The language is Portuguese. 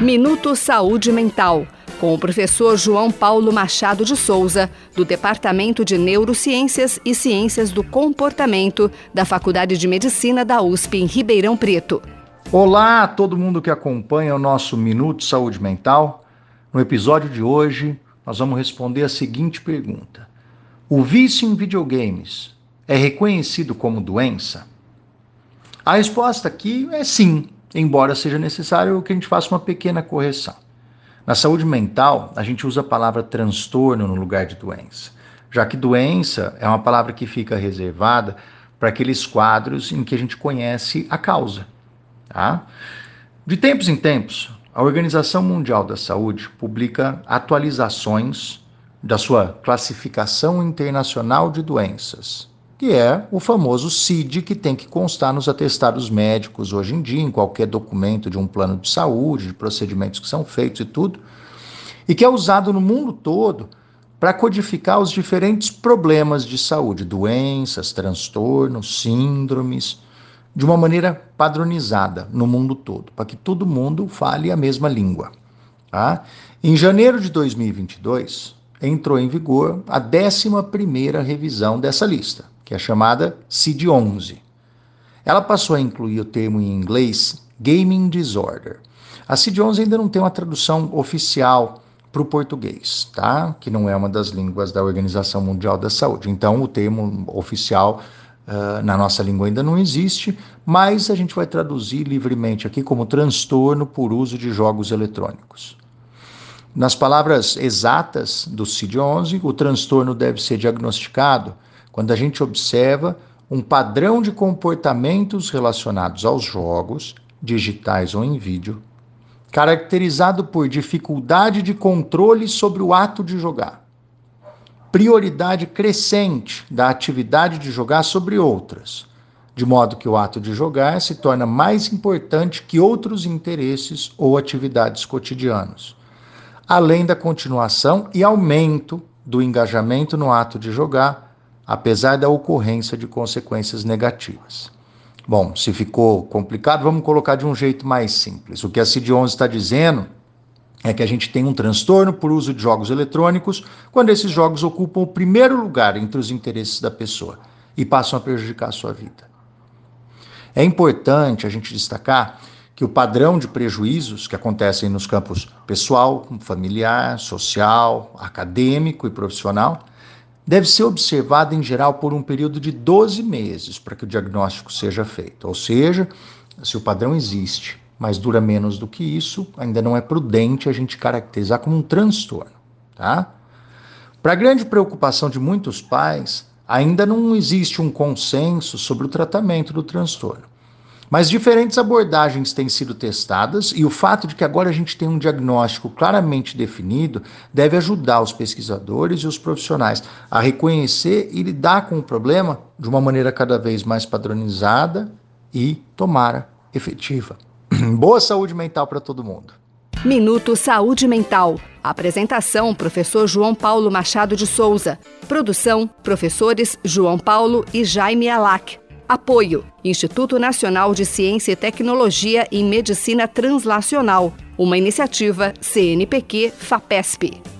Minuto Saúde Mental, com o professor João Paulo Machado de Souza, do Departamento de Neurociências e Ciências do Comportamento da Faculdade de Medicina da USP em Ribeirão Preto. Olá a todo mundo que acompanha o nosso Minuto Saúde Mental. No episódio de hoje, nós vamos responder a seguinte pergunta: O vício em videogames é reconhecido como doença? A resposta aqui é sim embora seja necessário que a gente faça uma pequena correção. Na saúde mental, a gente usa a palavra transtorno no lugar de doença, já que doença é uma palavra que fica reservada para aqueles quadros em que a gente conhece a causa. Tá? De tempos em tempos, a Organização Mundial da Saúde publica atualizações da sua classificação internacional de doenças, que é o famoso CID que tem que constar nos atestados médicos hoje em dia, em qualquer documento de um plano de saúde, de procedimentos que são feitos e tudo, e que é usado no mundo todo para codificar os diferentes problemas de saúde, doenças, transtornos, síndromes, de uma maneira padronizada no mundo todo, para que todo mundo fale a mesma língua. Tá? Em janeiro de 2022, entrou em vigor a 11 primeira revisão dessa lista que é chamada CID-11. Ela passou a incluir o termo em inglês Gaming Disorder. A CID-11 ainda não tem uma tradução oficial para o português, tá? Que não é uma das línguas da Organização Mundial da Saúde. Então, o termo oficial uh, na nossa língua ainda não existe, mas a gente vai traduzir livremente aqui como transtorno por uso de jogos eletrônicos. Nas palavras exatas do CID-11, o transtorno deve ser diagnosticado quando a gente observa um padrão de comportamentos relacionados aos jogos, digitais ou em vídeo, caracterizado por dificuldade de controle sobre o ato de jogar, prioridade crescente da atividade de jogar sobre outras, de modo que o ato de jogar se torna mais importante que outros interesses ou atividades cotidianos, além da continuação e aumento do engajamento no ato de jogar apesar da ocorrência de consequências negativas. Bom, se ficou complicado, vamos colocar de um jeito mais simples. O que a CID-11 está dizendo é que a gente tem um transtorno por uso de jogos eletrônicos quando esses jogos ocupam o primeiro lugar entre os interesses da pessoa e passam a prejudicar a sua vida. É importante a gente destacar que o padrão de prejuízos que acontecem nos campos pessoal, familiar, social, acadêmico e profissional deve ser observado em geral por um período de 12 meses para que o diagnóstico seja feito. Ou seja, se o padrão existe, mas dura menos do que isso, ainda não é prudente a gente caracterizar como um transtorno, tá? Para grande preocupação de muitos pais, ainda não existe um consenso sobre o tratamento do transtorno. Mas diferentes abordagens têm sido testadas e o fato de que agora a gente tem um diagnóstico claramente definido deve ajudar os pesquisadores e os profissionais a reconhecer e lidar com o problema de uma maneira cada vez mais padronizada e, tomara, efetiva. Boa saúde mental para todo mundo. Minuto Saúde Mental. Apresentação: Professor João Paulo Machado de Souza. Produção: Professores João Paulo e Jaime Alac. Apoio: Instituto Nacional de Ciência e Tecnologia em Medicina Translacional, uma iniciativa CNPq-FAPESP.